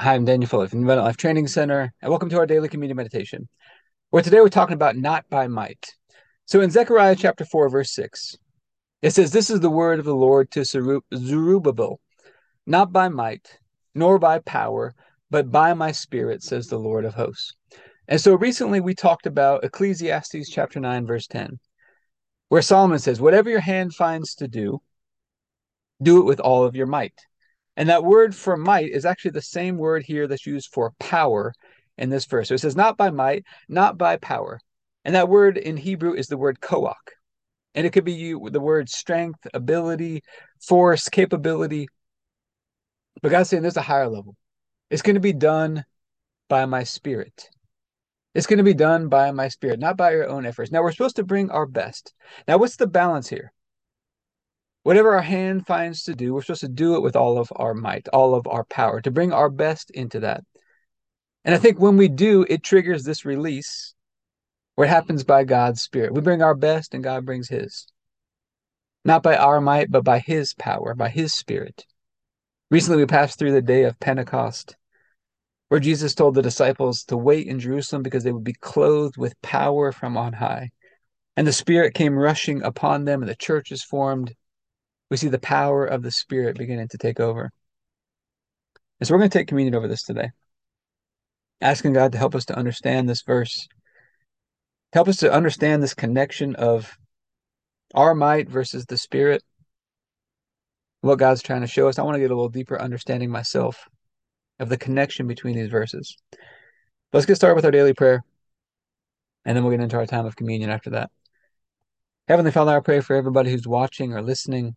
Hi, I'm Daniel Fuller from the Abundant Life Training Center, and welcome to our daily communion meditation. Where today we're talking about not by might. So in Zechariah chapter 4, verse 6, it says, This is the word of the Lord to Zerubbabel, not by might, nor by power, but by my spirit, says the Lord of hosts. And so recently we talked about Ecclesiastes chapter 9, verse 10, where Solomon says, Whatever your hand finds to do, do it with all of your might. And that word for might is actually the same word here that's used for power in this verse. So it says, not by might, not by power. And that word in Hebrew is the word koach. And it could be the word strength, ability, force, capability. But God's saying there's a higher level. It's going to be done by my spirit. It's going to be done by my spirit, not by your own efforts. Now, we're supposed to bring our best. Now, what's the balance here? Whatever our hand finds to do, we're supposed to do it with all of our might, all of our power, to bring our best into that. And I think when we do, it triggers this release where it happens by God's Spirit. We bring our best and God brings His. Not by our might, but by His power, by His Spirit. Recently, we passed through the day of Pentecost, where Jesus told the disciples to wait in Jerusalem because they would be clothed with power from on high. And the Spirit came rushing upon them, and the church is formed we see the power of the Spirit beginning to take over. And so we're going to take communion over this today, asking God to help us to understand this verse, help us to understand this connection of our might versus the Spirit, what God's trying to show us. I want to get a little deeper understanding myself of the connection between these verses. Let's get started with our daily prayer, and then we'll get into our time of communion after that. Heavenly Father, I pray for everybody who's watching or listening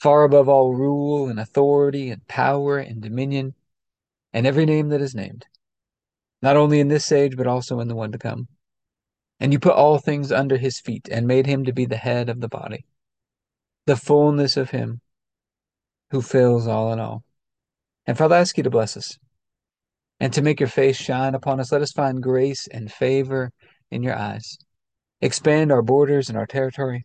far above all rule and authority and power and dominion and every name that is named, not only in this age, but also in the one to come. And you put all things under his feet and made him to be the head of the body, the fullness of him who fills all in all. And Father, I ask you to bless us and to make your face shine upon us. Let us find grace and favor in your eyes. Expand our borders and our territory.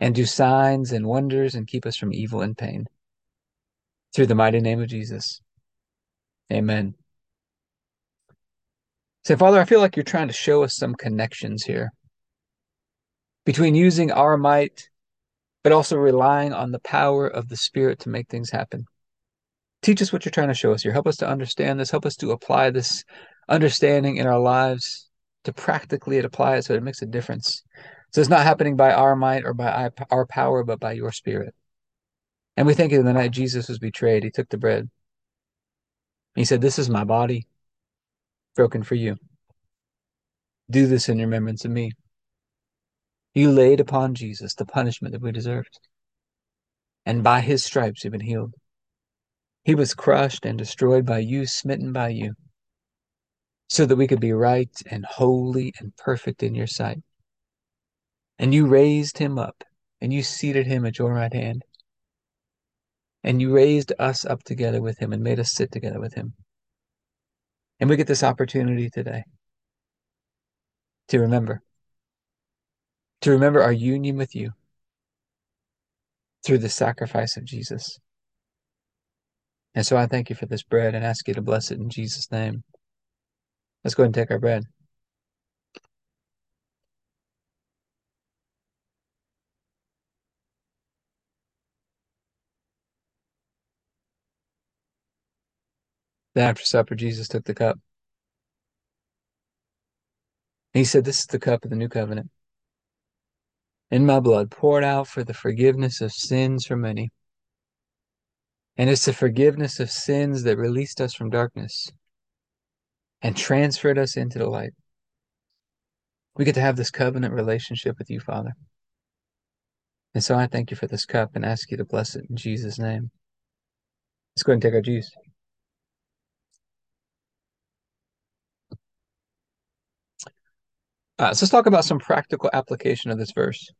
and do signs and wonders and keep us from evil and pain. Through the mighty name of Jesus. Amen. Say, Father, I feel like you're trying to show us some connections here between using our might, but also relying on the power of the Spirit to make things happen. Teach us what you're trying to show us here. Help us to understand this. Help us to apply this understanding in our lives, to practically apply it so it makes a difference. So it's not happening by our might or by our power, but by your spirit. And we think of the night Jesus was betrayed, he took the bread. He said, This is my body broken for you. Do this in remembrance of me. You laid upon Jesus the punishment that we deserved. And by his stripes you've been healed. He was crushed and destroyed by you, smitten by you, so that we could be right and holy and perfect in your sight. And you raised him up, and you seated him at your right hand. And you raised us up together with him and made us sit together with him. And we get this opportunity today to remember, to remember our union with you through the sacrifice of Jesus. And so I thank you for this bread and ask you to bless it in Jesus' name. Let's go ahead and take our bread. Then after supper, Jesus took the cup. He said, This is the cup of the new covenant. In my blood, poured out for the forgiveness of sins for many. And it's the forgiveness of sins that released us from darkness and transferred us into the light. We get to have this covenant relationship with you, Father. And so I thank you for this cup and ask you to bless it in Jesus' name. Let's go and take our juice. Uh, so let's talk about some practical application of this verse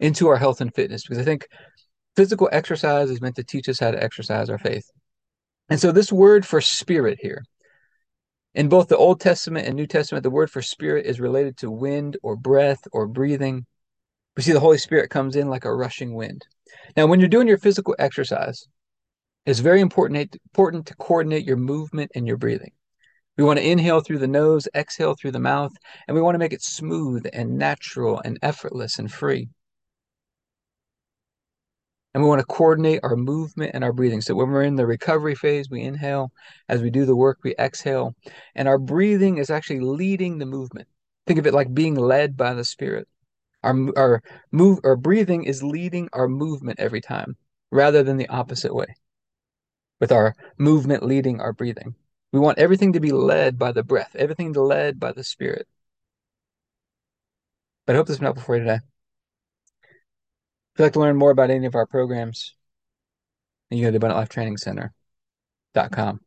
into our health and fitness, because I think physical exercise is meant to teach us how to exercise our faith. And so this word for spirit here, in both the Old Testament and New Testament, the word for spirit is related to wind or breath or breathing. We see the Holy Spirit comes in like a rushing wind. Now, when you're doing your physical exercise, it's very important, important to coordinate your movement and your breathing. We want to inhale through the nose, exhale through the mouth, and we want to make it smooth and natural and effortless and free. And we want to coordinate our movement and our breathing. So when we're in the recovery phase, we inhale. As we do the work, we exhale. And our breathing is actually leading the movement. Think of it like being led by the Spirit. Our, our move our breathing is leading our movement every time, rather than the opposite way, with our movement leading our breathing. We want everything to be led by the breath, everything led by the Spirit. But I hope this has been helpful for you today. If you'd like to learn more about any of our programs, you go to AbundantLifeTrainingCenter.com.